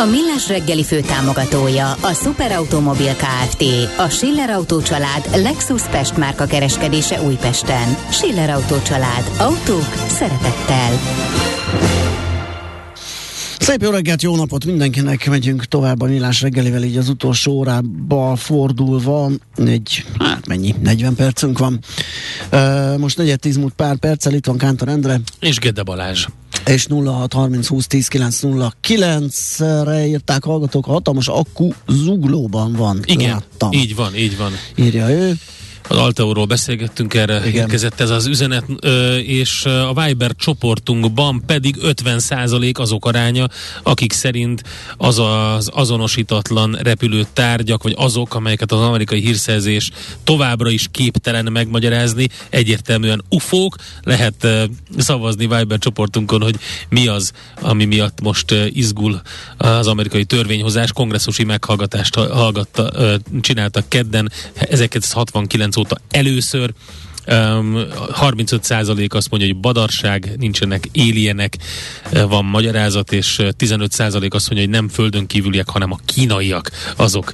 A Millás reggeli fő támogatója a Superautomobil KFT, a Schiller Auto család Lexus Pest márka kereskedése Újpesten. Schiller Auto család. Autók szeretettel. Szép jó reggelt, jó napot mindenkinek, megyünk tovább a Millás reggelivel, így az utolsó órába fordulva, egy, hát mennyi, 40 percünk van. Uh, most negyed tíz múlt pár perccel, itt van Kántor Endre. És Gede Balázs. És 0630 20 10 909 re írták hallgatók, a hatalmas akku zuglóban van. Igen, Láttam. így van, így van. Írja ő az Alteóról beszélgettünk, erre Igen. érkezett ez az üzenet, és a Viber csoportunkban pedig 50% azok aránya, akik szerint az az azonosítatlan repülő tárgyak, vagy azok, amelyeket az amerikai hírszerzés továbbra is képtelen megmagyarázni, egyértelműen ufók. Lehet szavazni Viber csoportunkon, hogy mi az, ami miatt most izgul az amerikai törvényhozás. Kongresszusi meghallgatást hallgatta, csináltak kedden 1969 óta először. Um, 35% azt mondja, hogy badarság, nincsenek éljenek, van magyarázat, és 15% azt mondja, hogy nem földön kívüliek, hanem a kínaiak azok.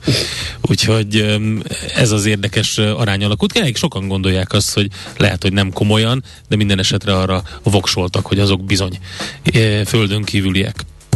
Úgyhogy um, ez az érdekes arány alakult. Elég sokan gondolják azt, hogy lehet, hogy nem komolyan, de minden esetre arra voksoltak, hogy azok bizony földön kívüliek.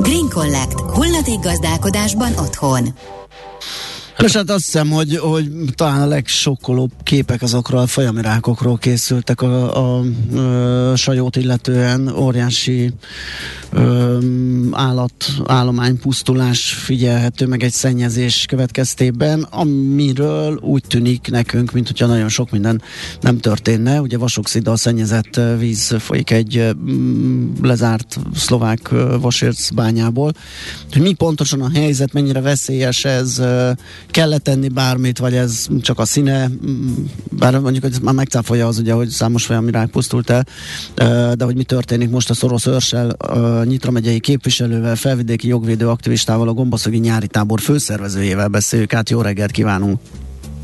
Green Collect. Hulladék gazdálkodásban otthon. És hát azt hiszem, hogy, hogy talán a legsokkolóbb képek azokról a folyamirákokról készültek a, a, a sajót illetően óriási ö, állat, állomány pusztulás figyelhető meg egy szennyezés következtében, amiről úgy tűnik nekünk, mint hogyha nagyon sok minden nem történne. Ugye vasokszida szennyezett víz folyik egy lezárt szlovák vasérc bányából. Hogy mi pontosan a helyzet, mennyire veszélyes ez, kellett tenni bármit, vagy ez csak a színe, bár mondjuk, hogy már megcáfolja az ugye, hogy számos folyam rák pusztult el, de hogy mi történik most a Szoros Őrsel, Nyitra megyei képviselővel, felvidéki jogvédő aktivistával, a Gombaszögi nyári tábor főszervezőjével beszéljük át. Jó reggelt kívánunk!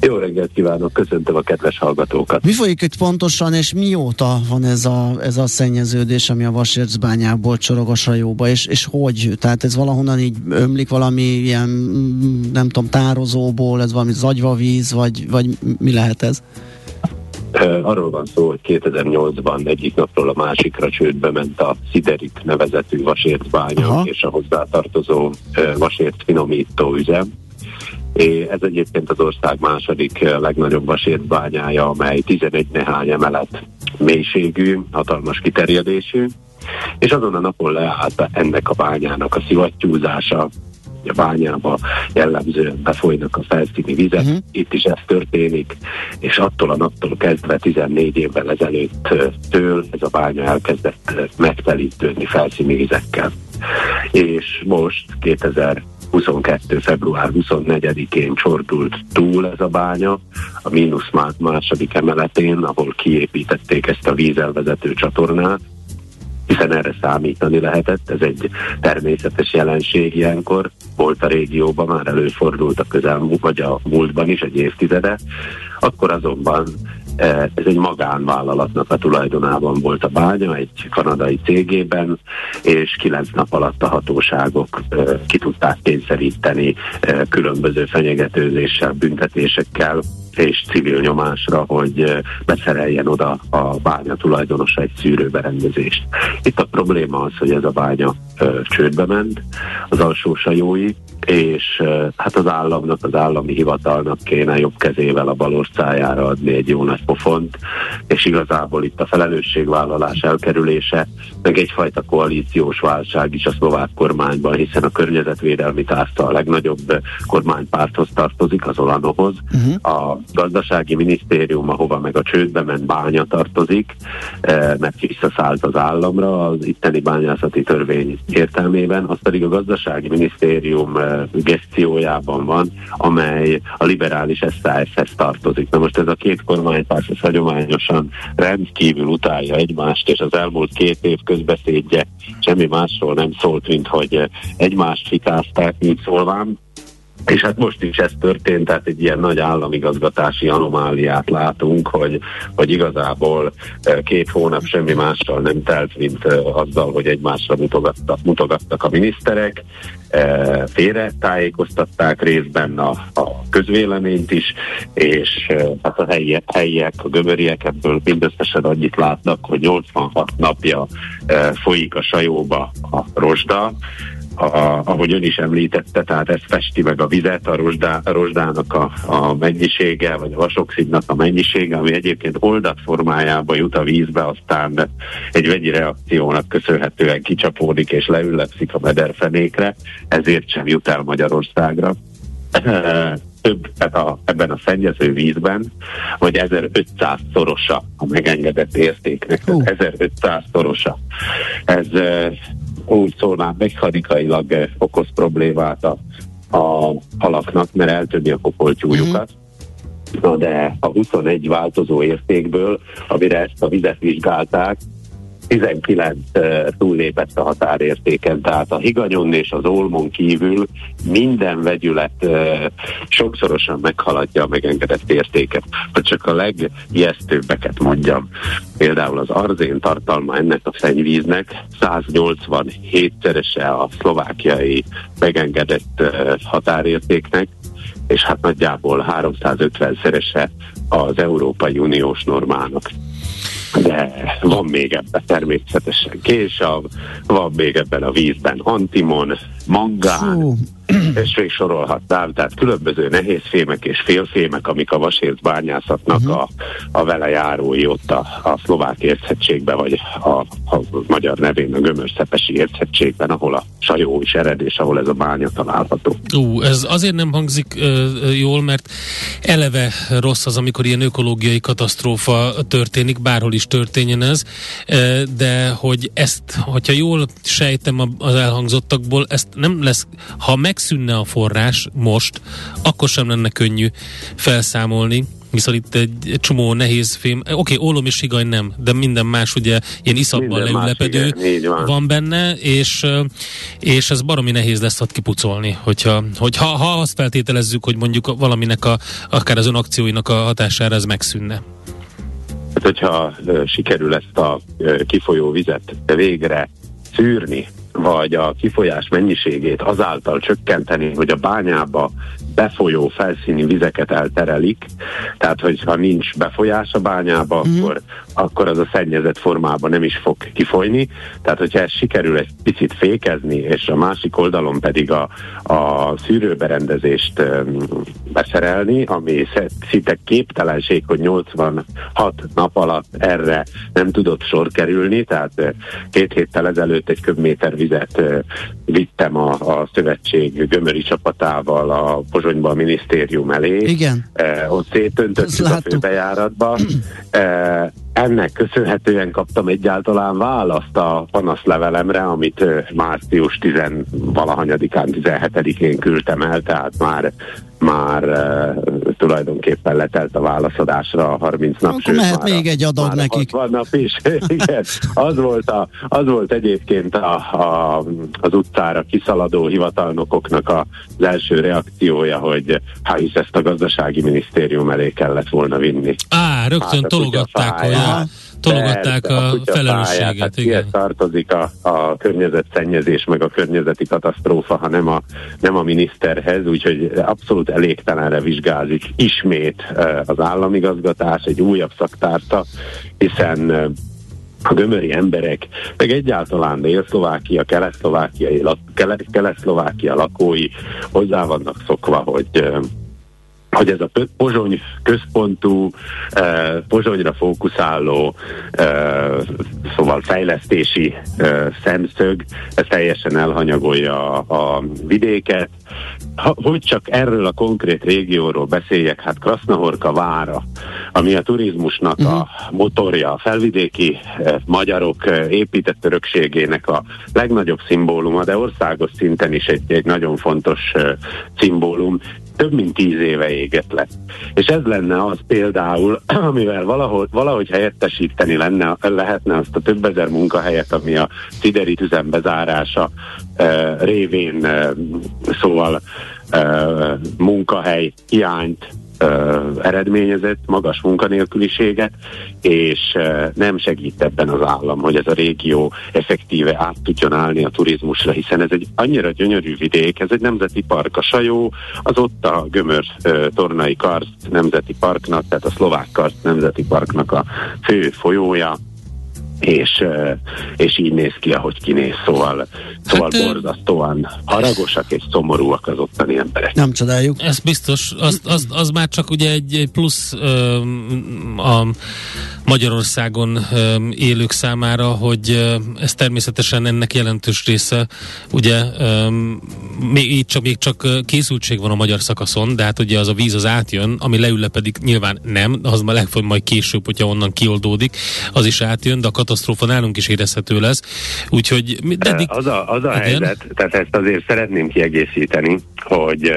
Jó reggelt kívánok, köszöntöm a kedves hallgatókat. Mi folyik itt pontosan, és mióta van ez a, ez a szennyeződés, ami a Vasércbányából csorog a sajóba, és, és hogy? Tehát ez valahonnan így ömlik valami ilyen, nem tudom, tározóból, ez valami zagyvavíz, vagy, vagy mi lehet ez? Arról van szó, hogy 2008-ban egyik napról a másikra csődbe ment a Sziderit nevezetű vasércbánya Aha. és a hozzátartozó vasért finomító üzem ez egyébként az ország második eh, legnagyobb vasértbányája, amely 11 nehány emelet mélységű, hatalmas kiterjedésű, és azon a napon leállt ennek a bányának a szivattyúzása, a bányába jellemzően befolynak a felszíni vizet, uh-huh. itt is ez történik, és attól a naptól kezdve 14 évvel ezelőtt eh, től ez a bánya elkezdett megtelítődni felszíni vizekkel. És most 2000 22. február 24-én csordult túl ez a bánya, a mínusz második emeletén, ahol kiépítették ezt a vízelvezető csatornát, hiszen erre számítani lehetett, ez egy természetes jelenség ilyenkor, volt a régióban, már előfordult a közelmúlt, vagy a múltban is egy évtizede, akkor azonban Eh, ez egy magánvállalatnak a tulajdonában volt a bánya, egy kanadai cégében, és kilenc nap alatt a hatóságok eh, ki tudták kényszeríteni eh, különböző fenyegetőzéssel, büntetésekkel és civil nyomásra, hogy beszereljen oda a bánya tulajdonosa egy szűrőberendezést. Itt a probléma az, hogy ez a bánya ö, csődbe ment, az alsó sajói, és hát az államnak, az állami hivatalnak kéne jobb kezével a bal orcájára adni egy jó nagy pofont, és igazából itt a felelősségvállalás elkerülése, meg egyfajta koalíciós válság is a szlovák kormányban, hiszen a környezetvédelmi tárta a legnagyobb kormánypárthoz tartozik, az Olanohoz. Uh-huh. A gazdasági minisztérium, ahova meg a csődbe ment bánya tartozik, mert visszaszállt az államra az itteni bányászati törvény értelmében, az pedig a gazdasági minisztérium gesztiójában van, amely a liberális SZSZ-hez tartozik. Na most ez a két kormánypárt ez hagyományosan rendkívül utálja egymást, és az elmúlt két év közbeszédje semmi másról nem szólt, mint hogy egymást fikázták, mint szólván. És hát most is ez történt, tehát egy ilyen nagy államigazgatási anomáliát látunk, hogy, hogy igazából két hónap semmi mással nem telt, mint azzal, hogy egymásra mutogattak, mutogattak a miniszterek, félre tájékoztatták részben a, a közvéleményt is, és hát a helyiek, helyiek, a gömöriek ebből mindösszesen annyit látnak, hogy 86 napja folyik a sajóba a rozsda, a, ahogy ön is említette, tehát ez festi meg a vizet, a, rozsdá, a rozsdának a, a mennyisége, vagy a vasoxidnak a mennyisége, ami egyébként oldat formájába jut a vízbe, aztán egy vegyi reakciónak köszönhetően kicsapódik és leüllepszik a mederfenékre, ezért sem jut el Magyarországra több, tehát a, ebben a szennyező vízben, vagy 1500 szorosa a megengedett értéknek. Uh. 1500 szorosa. Ez úgy szólnám, mechanikailag eh, okoz problémát a, a halaknak, mert eltönni a kopoltyújukat. Mm-hmm. Na de a 21 változó értékből, amire ezt a vizet vizsgálták, 19 túllépett a határértéken, tehát a higanyon és az olmon kívül minden vegyület sokszorosan meghaladja a megengedett értéket. Ha csak a legijesztőbbeket mondjam, például az arzén tartalma ennek a szennyvíznek 187-szerese a szlovákiai megengedett határértéknek, és hát nagyjából 350-szerese az Európai Uniós normának de van még ebben természetesen késav, van még ebben a vízben antimon, mangán, Fú. és még sorolhatnám, tehát különböző nehézfémek és félfémek, amik a vasért bányászatnak uh-huh. a, a vele járói ott a, a szlovák értszettségben, vagy a, a magyar nevén a gömörszepesi értszettségben, ahol a sajó is ered, és ahol ez a bánya található. Ú, ez azért nem hangzik ö, jól, mert eleve rossz az, amikor ilyen ökológiai katasztrófa történik, bárhol is történjen ez, de hogy ezt, hogyha jól sejtem az elhangzottakból, ezt nem lesz, ha megszűnne a forrás most, akkor sem lenne könnyű felszámolni, viszont itt egy, csomó nehéz fém, oké, okay, ólom és higany nem, de minden más ugye ilyen iszapban leülepedő van. van benne, és, és ez baromi nehéz lesz ott kipucolni, hogyha, hogy ha, azt feltételezzük, hogy mondjuk valaminek a, akár az ön akcióinak a hatására ez megszűnne. Hát, hogyha sikerül ezt a kifolyó vizet végre szűrni, vagy a kifolyás mennyiségét azáltal csökkenteni, hogy a bányába befolyó felszíni vizeket elterelik, tehát hogyha nincs befolyás a bányába, mm. akkor, akkor az a szennyezett formában nem is fog kifolyni, tehát hogyha ez sikerül egy picit fékezni, és a másik oldalon pedig a, a szűrőberendezést beszerelni, ami szinte képtelenség, hogy 86 nap alatt erre nem tudott sor kerülni, tehát két héttel ezelőtt egy köbméter vizet uh, vittem a, a szövetség gömöri csapatával a Pozsonyba a minisztérium elé. Igen. Eh, ott szétöntöttük a főbejáratba. Eh, ennek köszönhetően kaptam egyáltalán választ a panaszlevelemre, amit eh, március 10 valahanyadikán, 17-én küldtem el, tehát már már uh, tulajdonképpen letelt a válaszadásra a 30 nap. Akkor mehet már még egy adag nekik. Van nap is. Igen, az volt, a, az volt egyébként a, a, az utcára kiszaladó hivatalnokoknak a, az első reakciója, hogy hát hisz ezt a gazdasági minisztérium elé kellett volna vinni. Á, rögtön hát, tologatták, hogy tologatták a, a felelősséget. Hát igen. tartozik a, a környezetszennyezés, meg a környezeti katasztrófa, ha nem a, nem a miniszterhez, úgyhogy abszolút elégtelenre vizsgázik ismét az államigazgatás, egy újabb szaktárta, hiszen a gömöri emberek, meg egyáltalán Dél-Szlovákia, Kelet-Szlovákia, Kelet-Szlovákia lakói hozzá vannak szokva, hogy hogy ez a Pozsony központú, eh, Pozsonyra fókuszáló, eh, szóval fejlesztési eh, szemszög, ez teljesen elhanyagolja a, a vidéket. Ha, hogy csak erről a konkrét régióról beszéljek, hát Krasznahorka vára, ami a turizmusnak uh-huh. a mhm. motorja, a felvidéki magyarok épített örökségének a legnagyobb szimbóluma, de országos szinten is egy, egy nagyon fontos szimbólum több mint tíz éve égett le. És ez lenne az például, amivel valahogy, valahogy helyettesíteni lenne, lehetne azt a több ezer munkahelyet, ami a Sziderit üzem bezárása e, révén e, szóval e, munkahely hiányt eredményezett magas munkanélküliséget, és nem segít ebben az állam, hogy ez a régió effektíve át tudjon állni a turizmusra, hiszen ez egy annyira gyönyörű vidék, ez egy nemzeti park. A Sajó az ott a Gömör Tornai Karszt nemzeti parknak, tehát a szlovák Karszt nemzeti parknak a fő folyója, és, és így néz ki, ahogy kinéz, szóval, szóval hát, borzasztóan haragosak és szomorúak az ottani emberek. Nem csodáljuk. Ez biztos, az, az, az már csak ugye egy, egy plusz ö, a Magyarországon ö, élők számára, hogy ö, ez természetesen ennek jelentős része, ugye ö, még, így csak, még csak készültség van a magyar szakaszon, de hát ugye az a víz az átjön, ami leülle pedig nyilván nem, az már legfeljebb majd később, hogyha onnan kioldódik, az is átjön, de a katasztrófa nálunk is érezhető lesz. Úgyhogy eddig... Az a, az a helyzet, tehát ezt azért szeretném kiegészíteni, hogy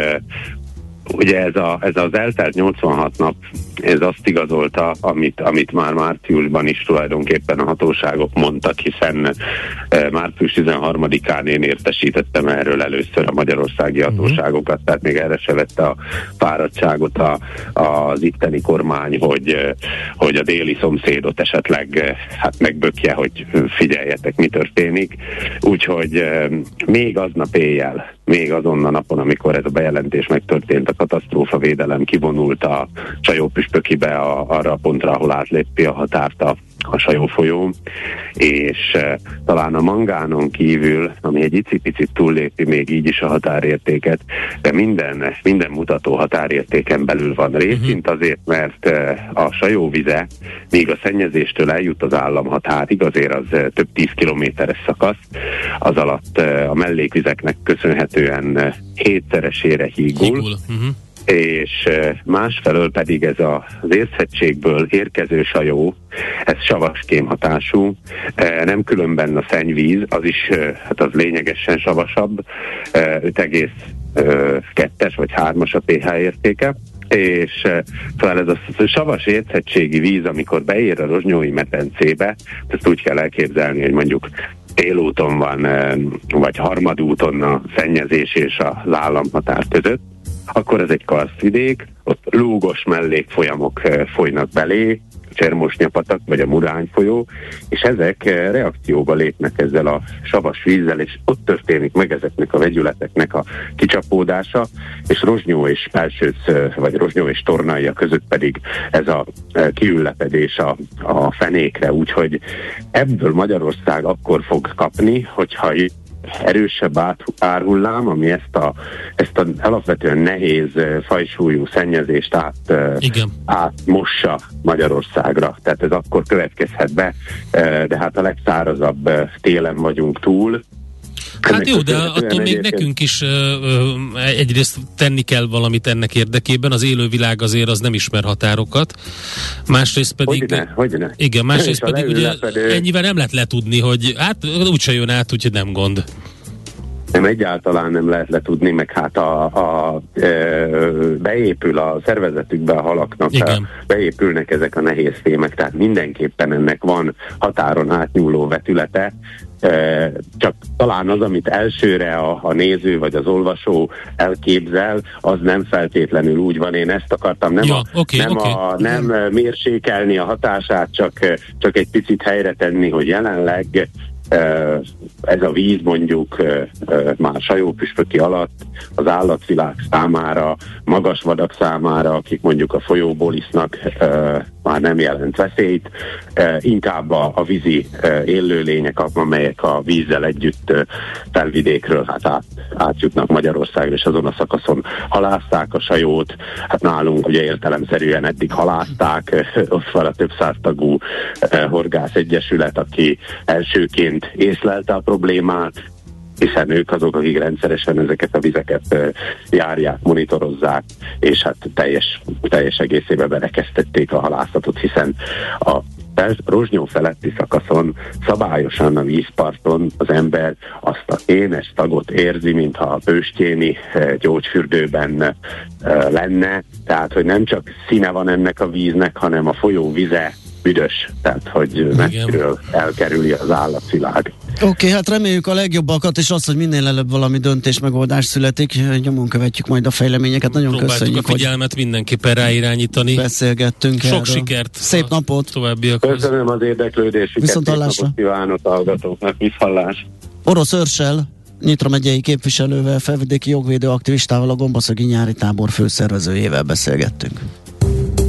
Ugye ez, a, ez az eltelt 86 nap, ez azt igazolta, amit, amit már márciusban is tulajdonképpen a hatóságok mondtak, hiszen e, március 13-án én értesítettem erről először a magyarországi mhm. hatóságokat, tehát még erre se vette a fáradtságot a, az itteni kormány, hogy, eh, hogy a déli szomszédot esetleg eh, hát megbökje, hogy figyeljetek, mi történik. Úgyhogy még aznap éjjel még azon a napon, amikor ez a bejelentés megtörtént, a katasztrófa védelem kivonult a Csajópüspökibe a, arra a pontra, ahol átlépi a határt a a Sajó folyó, és e, talán a mangánon kívül, ami egy icipicit túllépi még így is a határértéket, de minden, minden mutató határértéken belül van részint mhm. azért, mert e, a Sajóvize még a szennyezéstől eljut az államhatárig, azért az e, több tíz kilométeres szakasz, az alatt a mellékvizeknek köszönhetően hétszeresére hígul. hígul. Uh-huh és másfelől pedig ez az érzhetségből érkező sajó, ez savas kémhatású, nem különben a szennyvíz, az is, hát az lényegesen savasabb, 5,2-es vagy 3-as a pH értéke, és szóval ez a savas értszettségi víz, amikor beér a rozsnyói medencébe, ezt úgy kell elképzelni, hogy mondjuk élúton van, vagy harmadúton a szennyezés és az államhatár között, akkor ez egy karszvidék, ott lúgos mellékfolyamok eh, folynak belé, Csermosnyapatak vagy a Murány folyó, és ezek eh, reakcióba lépnek ezzel a savas vízzel, és ott történik meg ezeknek a vegyületeknek a kicsapódása, és Rozsnyó és Pelsőc, eh, vagy Rozsnyó és Tornaia között pedig ez a kiüllepedés a, a fenékre, úgyhogy ebből Magyarország akkor fog kapni, hogyha erősebb át, árhullám, ami ezt a, ezt a alapvetően nehéz fajsúlyú szennyezést át, Igen. átmossa Magyarországra. Tehát ez akkor következhet be, de hát a legszárazabb télen vagyunk túl, Hát jó, de attól még nekünk is egyrészt tenni kell valamit ennek érdekében. Az élővilág azért az nem ismer határokat. Másrészt pedig... Hogyne, hogyne. Igen, másrészt pedig ugye ennyivel nem lehet letudni, hogy hát úgyse jön át, úgyhogy nem gond. Nem egyáltalán nem lehet letudni, meg hát a, a, e, beépül a szervezetükbe a halaknak, Igen. beépülnek ezek a nehéz fémek, tehát mindenképpen ennek van határon átnyúló vetülete, csak talán az, amit elsőre a, a néző vagy az olvasó elképzel, az nem feltétlenül úgy van. Én ezt akartam nem, ja, a, okay, nem, okay. A, nem mérsékelni a hatását, csak, csak egy picit helyre tenni, hogy jelenleg ez a víz mondjuk már sajópüspöki alatt az állatvilág számára, magas vadak számára, akik mondjuk a folyóból isznak, már nem jelent veszélyt, inkább a, vízi élőlények, amelyek a vízzel együtt felvidékről hát át, átjutnak Magyarországra, és azon a szakaszon halázták a sajót, hát nálunk ugye értelemszerűen eddig halázták, ott van a több száztagú horgász egyesület, aki elsőként észlelte a problémát, hiszen ők azok, akik rendszeresen ezeket a vizeket járják, monitorozzák, és hát teljes, teljes egészében berekeztették a halászatot, hiszen a Rozsnyó feletti szakaszon szabályosan a vízparton az ember azt a énes tagot érzi, mintha a bősténi gyógyfürdőben lenne, tehát hogy nem csak színe van ennek a víznek, hanem a folyó vize büdös, tehát hogy messziről elkerüli az állatvilág. Oké, okay, hát reméljük a legjobbakat, és azt, hogy minél előbb valami döntés, megoldás születik. Nyomon követjük majd a fejleményeket. Nagyon Próbáltuk köszönjük, a figyelmet hogy mindenképpen ráirányítani. Beszélgettünk Sok erről. sikert. Szép napot. Továbbiakhoz. Köszönöm az érdeklődésüket. Viszont hallásra. Kívánok a hallgatóknak. Viszhallás. Orosz Örsel, Nyitra megyei képviselővel, felvidéki jogvédő aktivistával, a Gombaszögi nyári tábor főszervezőjével beszélgettünk.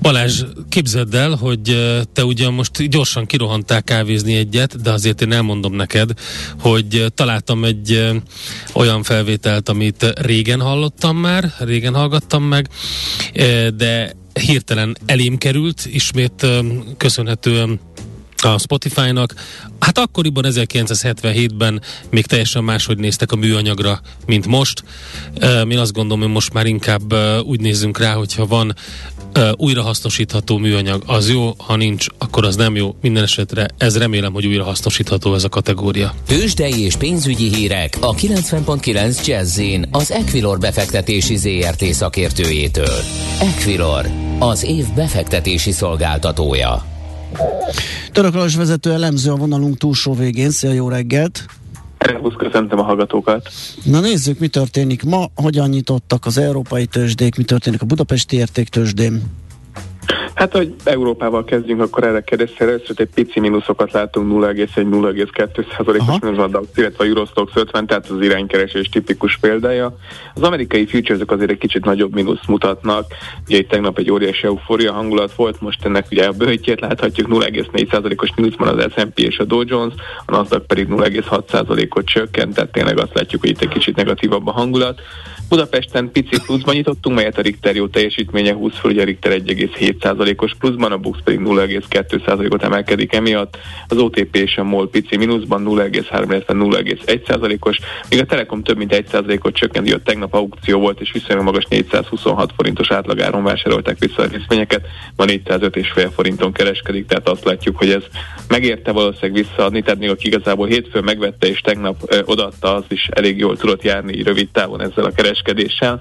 Balázs, képzeld el, hogy te ugyan most gyorsan kirohantál kávézni egyet, de azért én elmondom neked, hogy találtam egy olyan felvételt, amit régen hallottam már, régen hallgattam meg, de hirtelen elém került, ismét köszönhetően a Spotify-nak. Hát akkoriban 1977-ben még teljesen máshogy néztek a műanyagra, mint most. Én azt gondolom, hogy most már inkább úgy nézzünk rá, hogyha van újrahasznosítható műanyag, az jó, ha nincs, akkor az nem jó. Minden esetre ez remélem, hogy újrahasznosítható ez a kategória. Tőzsdei és pénzügyi hírek a 90.9 jazz az Equilor befektetési ZRT szakértőjétől. Equilor, az év befektetési szolgáltatója. Török vezető elemző a vonalunk túlsó végén. Szia, jó reggelt! Szervusz, köszöntöm a hallgatókat. Na nézzük, mi történik ma, hogyan nyitottak az európai tőzsdék, mi történik a budapesti értéktőzsdén. Hát, hogy Európával kezdjünk, akkor erre kérdeztél, először egy pici mínuszokat látunk 0,1-0,2%-os mínuszban, illetve a Eurostox 50, tehát az iránykeresés tipikus példája. Az amerikai futures azért egy kicsit nagyobb mínusz mutatnak, ugye itt tegnap egy óriási eufória hangulat volt, most ennek ugye a bőjtjét láthatjuk 0,4%-os mínuszban az S&P és a Dow Jones, a Nasdaq pedig 0,6%-ot csökkent, tehát tényleg azt látjuk, hogy itt egy kicsit negatívabb a hangulat. Budapesten pici pluszban nyitottunk, melyet a Richter jó teljesítménye 20 föl, ugye a Richter 1,7%-os pluszban, a Bux pedig 0,2%-ot emelkedik emiatt, az OTP és a MOL pici mínuszban 0,3, illetve 0,1%-os, míg a Telekom több mint 1%-ot csökkent, hogy tegnap aukció volt, és viszonylag magas 426 forintos átlagáron vásárolták vissza a részvényeket, ma 405,5 forinton kereskedik, tehát azt látjuk, hogy ez megérte valószínűleg visszaadni, tehát még aki igazából hétfőn megvette és tegnap ö, odaadta, az is elég jól tudott járni rövid távon ezzel a kereskedéssel intézkedéssel,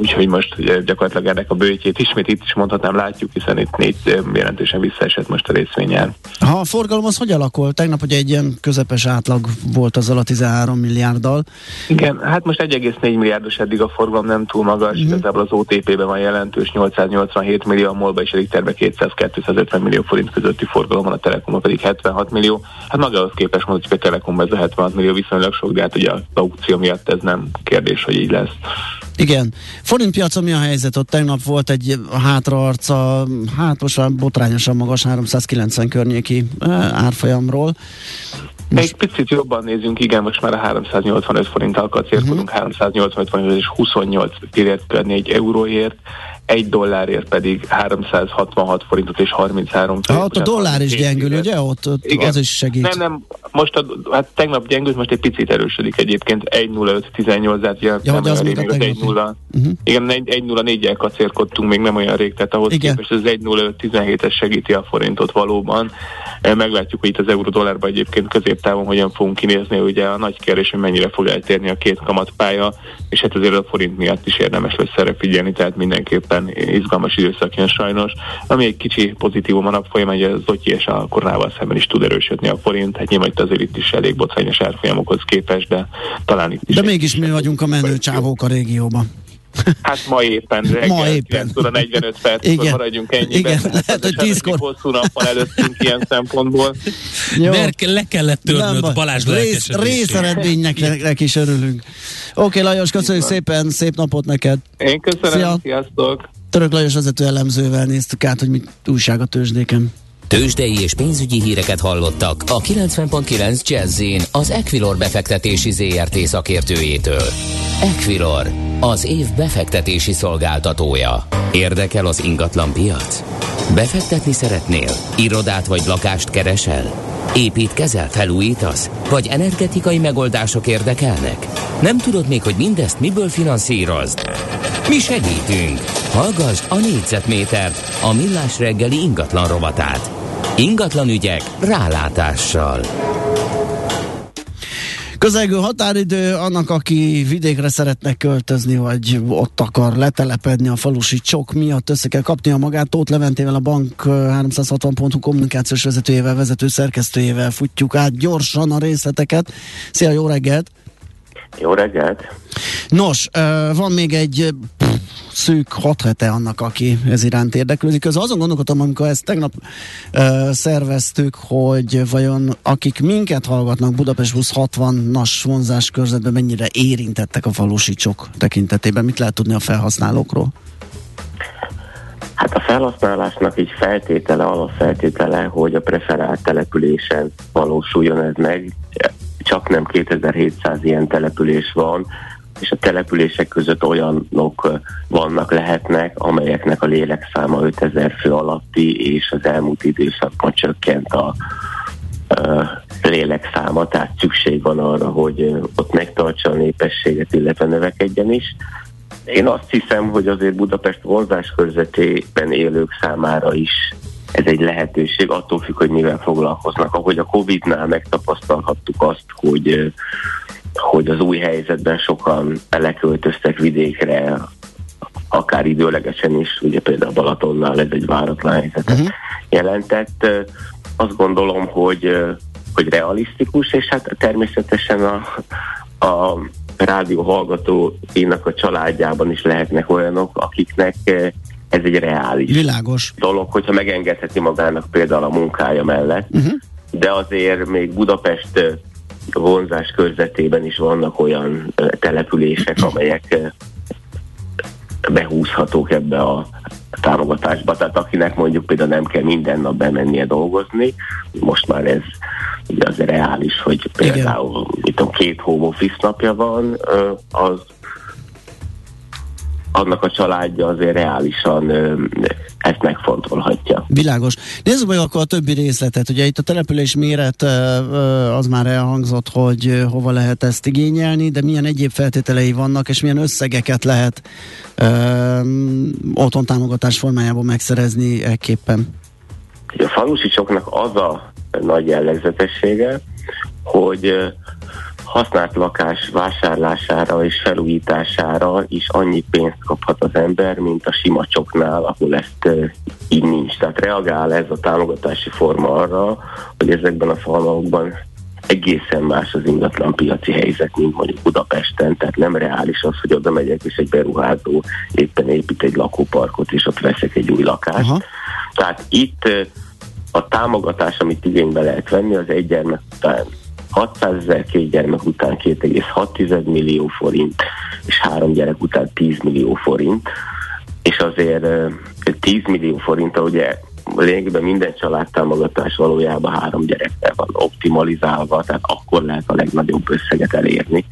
Úgyhogy most ugye, gyakorlatilag ennek a bőjtjét ismét itt is mondhatnám látjuk, hiszen itt négy jelentősen visszaesett most a részvényen. Ha a forgalom az hogy alakult? Tegnap ugye egy ilyen közepes átlag volt az a 13 milliárddal. Igen, hát most 1,4 milliárdos eddig a forgalom nem túl magas, mm. igazából az OTP-ben van jelentős 887 millió, a MOL-ba és a terve 200-250 millió forint közötti forgalom van, a Telekomban pedig 76 millió. Hát magához képest mondjuk a Telekomban ez a 76 millió viszonylag sok, de hát ugye a aukció miatt ez nem kérdés, hogy így lesz. Igen. Forintpiacon mi a helyzet? Ott tegnap volt egy hátraarca, hát most már botrányosan magas 390 környéki árfolyamról. Most... Egy picit jobban nézünk, igen, most már a 385 forinttal kacérkodunk, uh-huh. 385 forint és 28 4 euróért egy dollárért pedig 366 forintot és 33 forintot. Hát a dollár is gyengül, ugye? Ott, ott Igen. az is segít. Nem, nem, most a, hát tegnap gyengült, most egy picit erősödik egyébként, 1.05.18, tehát ja, nem olyan rég, még az 1.0. Uh-huh. Igen, 1.04-jel kacérkodtunk, még nem olyan rég, tehát ahhoz Igen. képest az 1.05.17-es segíti a forintot valóban. Meglátjuk, hogy itt az euró-dollárban egyébként középtávon hogyan fogunk kinézni, ugye a nagy kérdés, hogy mennyire fog eltérni a két kamatpálya, és hát azért a forint miatt is érdemes lesz erre figyelni, tehát mindenképpen izgalmas időszak jön sajnos. Ami egy kicsi pozitívum a nap folyamán, hogy az Zotyi és a koronával szemben is tud erősödni a forint, hát nyilván itt azért itt is elég botrányos árfolyamokhoz képest, de talán itt is. De mégis mi vagyunk a menő csávók a régióban. Hát ma éppen reggel, ma éppen. 9 45 perc, Igen. maradjunk ennyiben. Igen, lehet, hogy 10-kor. Hosszú nappal előttünk ilyen szempontból. Jó. Mert le kellett törnöd Balázs Rész, Részeredménynek is örülünk. Oké, okay, Lajos, köszönjük szépen, szép napot neked. Én köszönöm, Szia. sziasztok. Török Lajos vezető elemzővel néztük át, hogy mit újság a tőzsdéken. Tőzsdei és pénzügyi híreket hallottak a 90.9 jazz az Equilor befektetési ZRT szakértőjétől. Equilor, az év befektetési szolgáltatója. Érdekel az ingatlan piac? Befektetni szeretnél? Irodát vagy lakást keresel? Építkezel, felújítasz? Vagy energetikai megoldások érdekelnek? Nem tudod még, hogy mindezt miből finanszírozd? Mi segítünk! Hallgassd a négyzetmétert, a millás reggeli ingatlan rovatát. Ingatlan ügyek rálátással. Közelgő határidő annak, aki vidékre szeretne költözni, vagy ott akar letelepedni a falusi csok miatt, össze kell kapnia magát. Tóth Leventével, a bank 360 pontú kommunikációs vezetőjével, vezető szerkesztőjével futjuk át gyorsan a részleteket. Szia, jó reggelt! Jó reggelt! Nos, van még egy szűk hat hete annak, aki ez iránt érdeklődik. Az azon gondolkodtam, amikor ezt tegnap uh, szerveztük, hogy vajon akik minket hallgatnak Budapest 20 60-nas vonzás körzetben mennyire érintettek a falusi csok tekintetében. Mit lehet tudni a felhasználókról? Hát a felhasználásnak így feltétele, alapfeltétele, hogy a preferált településen valósuljon ez meg. Csak nem 2700 ilyen település van, és a települések között olyanok vannak, lehetnek, amelyeknek a lélekszáma 5000 fő alatti, és az elmúlt időszakban csökkent a lélekszáma, tehát szükség van arra, hogy ott megtartsa a népességet, illetve növekedjen is. Én azt hiszem, hogy azért Budapest vonzás körzetében élők számára is ez egy lehetőség, attól függ, hogy mivel foglalkoznak. Ahogy a Covid-nál megtapasztalhattuk azt, hogy hogy az új helyzetben sokan leköltöztek vidékre, akár időlegesen is, ugye például Balatonnál ez egy váratlan helyzetet uh-huh. jelentett. Azt gondolom, hogy, hogy realisztikus, és hát természetesen a, a rádió hallgatóinak a családjában is lehetnek olyanok, akiknek ez egy reális Világos. dolog, hogyha megengedheti magának például a munkája mellett, uh-huh. de azért még Budapest vonzás körzetében is vannak olyan települések, amelyek behúzhatók ebbe a támogatásba. Tehát akinek mondjuk például nem kell minden nap bemennie dolgozni, most már ez ugye az reális, hogy például mit tudom, két home office napja van, az annak a családja azért reálisan ezt megfontolhatja. Világos. Nézzük meg akkor a többi részletet. Ugye itt a település méret az már elhangzott, hogy hova lehet ezt igényelni, de milyen egyéb feltételei vannak, és milyen összegeket lehet otthon támogatás formájában megszerezni ekképpen? A falusi csoknak az a nagy jellegzetessége, hogy használt lakás vásárlására és felújítására is annyi pénzt kaphat az ember, mint a sima csoknál, ahol ezt így nincs. Tehát reagál ez a támogatási forma arra, hogy ezekben a falvakban egészen más az ingatlan piaci helyzet, mint mondjuk Budapesten, tehát nem reális az, hogy oda megyek, és egy beruházó éppen épít egy lakóparkot, és ott veszek egy új lakást. Aha. Tehát itt a támogatás, amit igénybe lehet venni, az egy gyermek után 600 ezer, két gyermek után 2,6 millió forint, és három gyerek után 10 millió forint, és azért 10 millió forint, ugye lényegében minden családtámogatás valójában három gyerekkel van optimalizálva, tehát akkor lehet a legnagyobb összeget elérni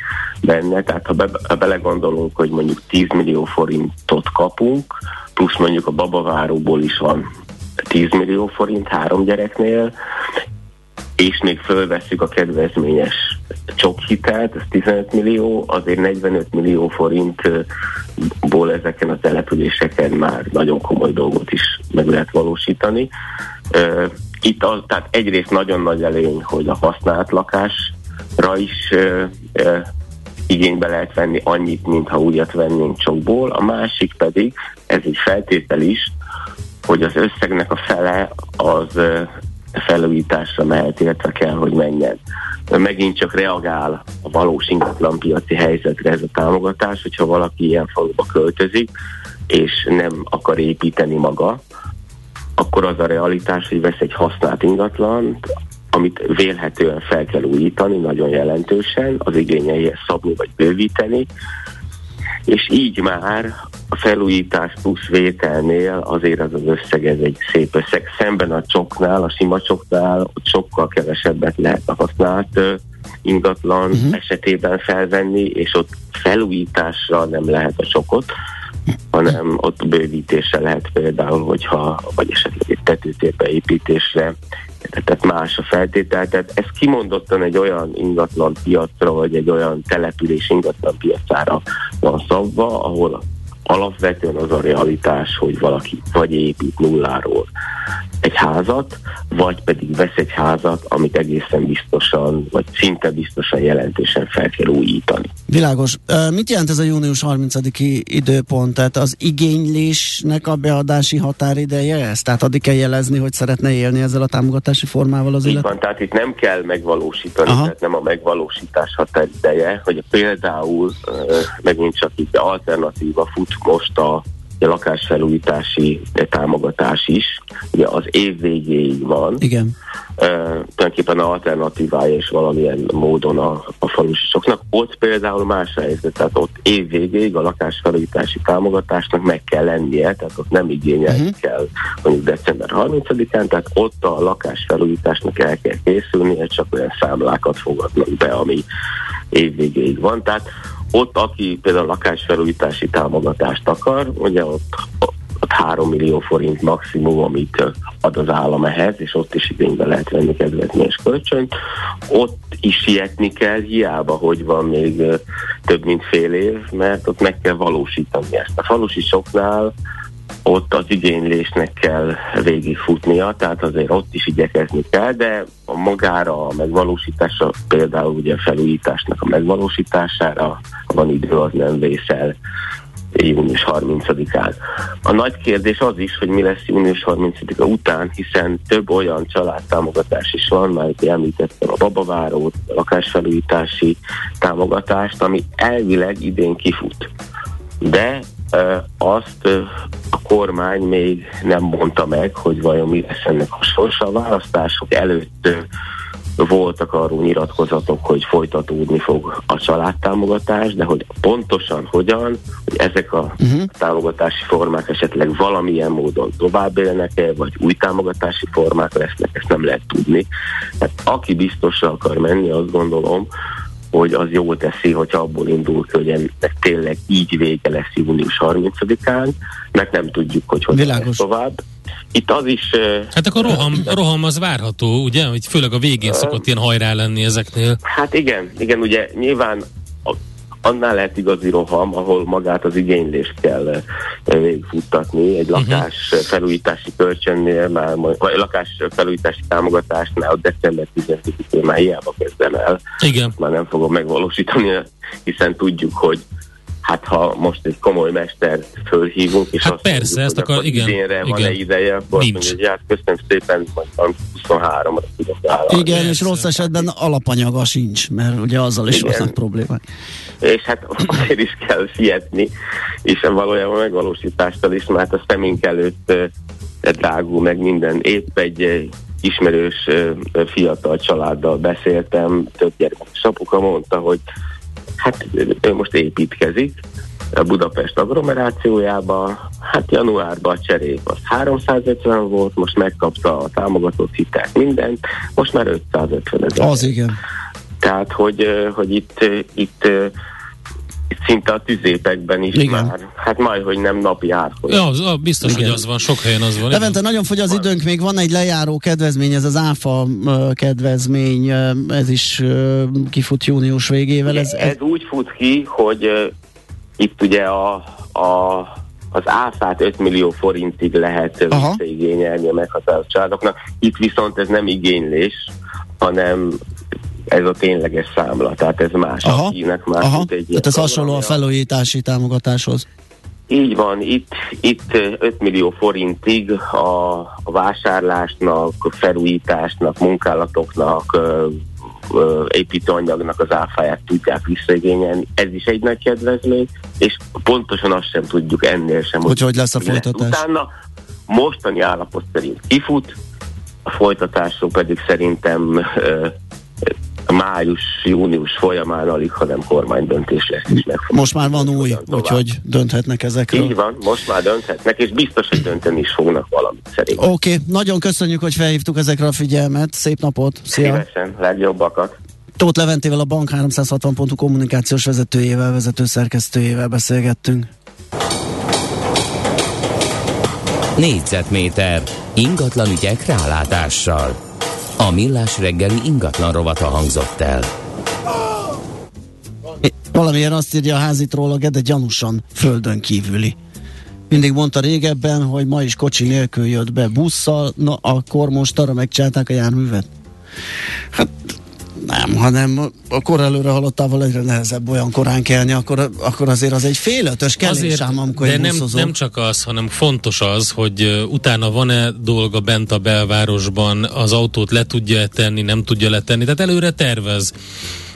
benne. Tehát ha, be, ha belegondolunk, hogy mondjuk 10 millió forintot kapunk, plusz mondjuk a babaváróból is van 10 millió forint három gyereknél, és még fölveszük a kedvezményes csokhitelt, ez 15 millió, azért 45 millió forintból ezeken a településeken már nagyon komoly dolgot is meg lehet valósítani. Itt az, tehát egyrészt nagyon nagy előny, hogy a használt lakásra is igénybe lehet venni annyit, mintha újat vennénk csokból, a másik pedig, ez egy feltétel is, hogy az összegnek a fele az felújításra mehet, illetve kell, hogy menjen. Megint csak reagál a valós ingatlanpiaci helyzetre ez a támogatás, hogyha valaki ilyen faluba költözik, és nem akar építeni maga, akkor az a realitás, hogy vesz egy használt ingatlant, amit vélhetően fel kell újítani nagyon jelentősen, az igényeihez szabni vagy bővíteni, és így már a felújítás plusz vételnél azért az az összeg, ez egy szép összeg. Szemben a csoknál, a sima csoknál, ott sokkal kevesebbet lehet a használt ingatlan uh-huh. esetében felvenni, és ott felújításra nem lehet a csokot, hanem ott bővítésre lehet például, hogyha, vagy esetleg egy tetőtérbeépítésre tehát más a feltétel. Tehát ez kimondottan egy olyan ingatlan piacra, vagy egy olyan település ingatlan piacára van szabva, ahol alapvetően az a realitás, hogy valaki vagy épít nulláról egy házat, vagy pedig vesz egy házat, amit egészen biztosan, vagy szinte biztosan jelentősen fel kell újítani. Világos. Mit jelent ez a június 30-i időpont? Tehát az igénylésnek a beadási határideje ez? Tehát addig kell jelezni, hogy szeretne élni ezzel a támogatási formával az illet? van, tehát itt nem kell megvalósítani, Aha. tehát nem a megvalósítás határideje, hogy például megint csak itt alternatíva fut most a a lakásfelújítási támogatás is, ugye az év végéig van. Igen. Uh, tulajdonképpen alternatívája is valamilyen módon a, a falusisoknak. Ott például más helyzet, tehát ott év végéig a lakásfelújítási támogatásnak meg kell lennie, tehát ott nem igényelni uh-huh. kell mondjuk december 30-án, tehát ott a lakásfelújításnak el kell készülnie, csak olyan számlákat fogadnak be, ami év végéig van. Tehát ott, aki például lakásfelújítási támogatást akar, ugye ott, ott 3 millió forint maximum, amit ad az állam ehhez, és ott is igénybe lehet venni kedvezményes kölcsönt. Ott is sietni kell, hiába, hogy van még több mint fél év, mert ott meg kell valósítani ezt. A falusi soknál ott az igénylésnek kell végigfutnia, tehát azért ott is igyekezni kell, de a magára a megvalósításra, például ugye a felújításnak a megvalósítására van idő, az nem vészel június 30-án. A nagy kérdés az is, hogy mi lesz június 30-a után, hiszen több olyan családtámogatás is van, már említettem a babavárót, a lakásfelújítási támogatást, ami elvileg idén kifut. De azt kormány még nem mondta meg, hogy vajon mi lesz ennek a sorsa. A választások előtt voltak arról nyilatkozatok, hogy folytatódni fog a családtámogatás, de hogy pontosan hogyan, hogy ezek a uh-huh. támogatási formák esetleg valamilyen módon tovább élnek-e, vagy új támogatási formák lesznek, ezt nem lehet tudni. Tehát aki biztosra akar menni, azt gondolom, hogy az jól teszi, hogyha abból indul ki, hogy ennek tényleg így vége lesz június 30-án, mert nem tudjuk, hogy hogy lesz tovább. Itt az is... Hát akkor a roham, roham az várható, ugye? Hogy főleg a végén szokott ilyen hajrá lenni ezeknél. Hát igen, igen, ugye nyilván annál lehet igazi roham, ahol magát az igénylést kell eh, végigfuttatni. Egy uh-huh. lakás felújítási kölcsönnél, már, vagy lakás felújítási támogatásnál a december 10-én már hiába kezdem el. Igen. Már nem fogom megvalósítani, hiszen tudjuk, hogy hát ha most egy komoly mestert fölhívunk, és hát azt persze, mondjuk, ezt akar, igen, idénre igen. van-e ideje, akkor Nincs. mondja, hogy hát köszönöm szépen, majd 23-ra tudok vállalni. Igen, persze. és rossz esetben alapanyaga sincs, mert ugye azzal is vannak problémák. És hát azért is kell sietni, és valójában megvalósítástól is, mert a szemünk előtt drágul meg minden. Épp egy ismerős fiatal családdal beszéltem, több gyermekes apuka mondta, hogy Hát ő most építkezik a Budapest agglomerációjába, hát januárban a cserék az 350 volt, most megkapta a támogatott hitelt mindent, most már 550 ezer. Az igen. Tehát, hogy, hogy itt, itt szinte a tüzépekben is Igen. már, hát majd, hogy nem napi árfolyam. Ja, az, biztos, Igen. hogy az van, sok helyen az van. Levente, nagyon fogy az időnk, még van egy lejáró kedvezmény, ez az ÁFA kedvezmény, ez is kifut június végével. Ez, ez, ez úgy fut ki, hogy uh, itt ugye a, a az áfát 5 millió forintig lehet visszaigényelni a meghatározott családoknak. Itt viszont ez nem igénylés, hanem ez a tényleges számla, tehát ez más, aha, akinek más. Aha, egy tehát ez hasonló a felújítási támogatáshoz. Így van, itt, itt 5 millió forintig a, a vásárlásnak, felújításnak, munkálatoknak, építőanyagnak az áfáját tudják visszaigényelni. Ez is egy nagy kedvezmény, és pontosan azt sem tudjuk ennél sem. Hogy hogy lesz a folytatás? Utána mostani állapot szerint kifut, a folytatásról pedig szerintem május-június folyamán alig, hanem kormánydöntés lesz is meg. Most már van új, úgyhogy dönthetnek ezekről. Így van, most már dönthetnek, és biztos, hogy dönteni is fognak valamit szerintem. Oké, okay, nagyon köszönjük, hogy felhívtuk ezekre a figyelmet. Szép napot! Szia! Szívesen, legjobbakat! Tóth Leventével a Bank 360 pontú kommunikációs vezetőjével, vezető szerkesztőjével beszélgettünk. Négyzetméter ingatlan ügyek rálátással. A millás reggeli ingatlan rovata hangzott el. Valamilyen azt írja a házitról, de gyanúsan földön kívüli. Mindig mondta régebben, hogy ma is kocsi nélkül jött be busszal, na akkor most arra megcsinálták a járművet. Hát nem, hanem a kor előre halottával egyre nehezebb olyan korán kelni, akkor, akkor azért az egy félötös kelés azért, ám, amikor De nem, nem csak az, hanem fontos az, hogy utána van-e dolga bent a belvárosban, az autót le tudja tenni, nem tudja letenni, tehát előre tervez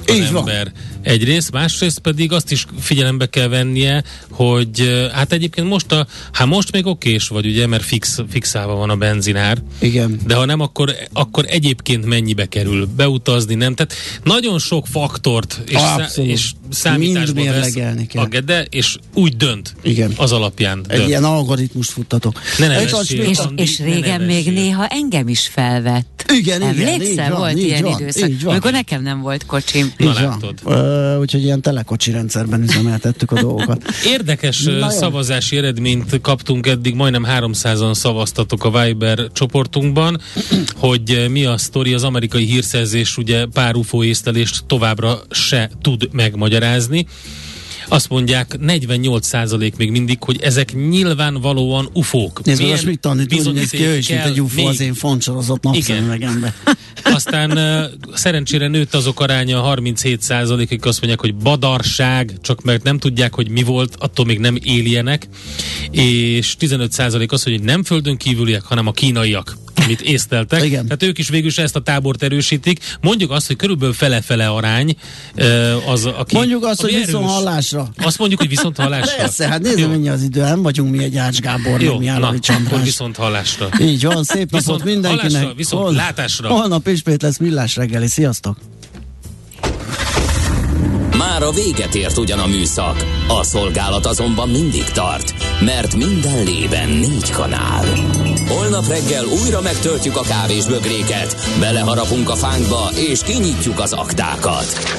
az Így ember. Van. Egyrészt, másrészt pedig azt is figyelembe kell vennie, hogy hát egyébként most a, hát most még okés vagy, ugye, mert fix, fixálva van a benzinár. Igen. De ha nem, akkor, akkor egyébként mennyibe kerül beutazni, nem? Tehát nagyon sok faktort és, szá- és számításba vesz a gede, és úgy dönt. Igen. Az alapján Egy dönt. ilyen algoritmust futtatok. Ne nevessél, és, és régen még néha engem is felvett. Igen, Emlékszel, igen, volt így ilyen van, időszak, így van. amikor nekem nem volt kocsim. Na, látod. Uh, úgyhogy ilyen telekocsi rendszerben üzemeltettük a dolgokat. Érdekes Na, szavazási eredményt kaptunk eddig, majdnem 300-an szavaztatok a Viber csoportunkban, hogy mi a sztori, az amerikai hírszerzés ugye pár UFO észlelést továbbra se tud megmagyarázni. Azt mondják 48% még mindig, hogy ezek nyilvánvalóan ufók. Nézd, most mit tanít, úgy néz ki, ő is, mint egy ufó az én fontsorozott napszemüvegembe. Aztán szerencsére nőtt azok aránya 37% akik azt mondják, hogy badarság, csak mert nem tudják, hogy mi volt, attól még nem éljenek, és 15% az, hogy nem földön kívüliek, hanem a kínaiak amit észteltek. Igen. Tehát ők is végül is ezt a tábort erősítik. Mondjuk azt, hogy körülbelül fele-fele arány az, aki... Mondjuk azt, hogy viszont hallásra. Azt mondjuk, hogy viszont hallásra. Persze, hát nézzük, mennyi az idő, nem vagyunk mi egy Ács Gábor, Jó, mi na, akkor viszont hallásra. Így van, szép napot viszont mindenkinek. Hallásra, viszont Hol, látásra. Holnap ismét lesz millás reggeli. Sziasztok! Már a véget ért ugyan a műszak, a szolgálat azonban mindig tart, mert minden lében négy kanál. Holnap reggel újra megtöltjük a kávés bögréket, beleharapunk a fánkba és kinyitjuk az aktákat.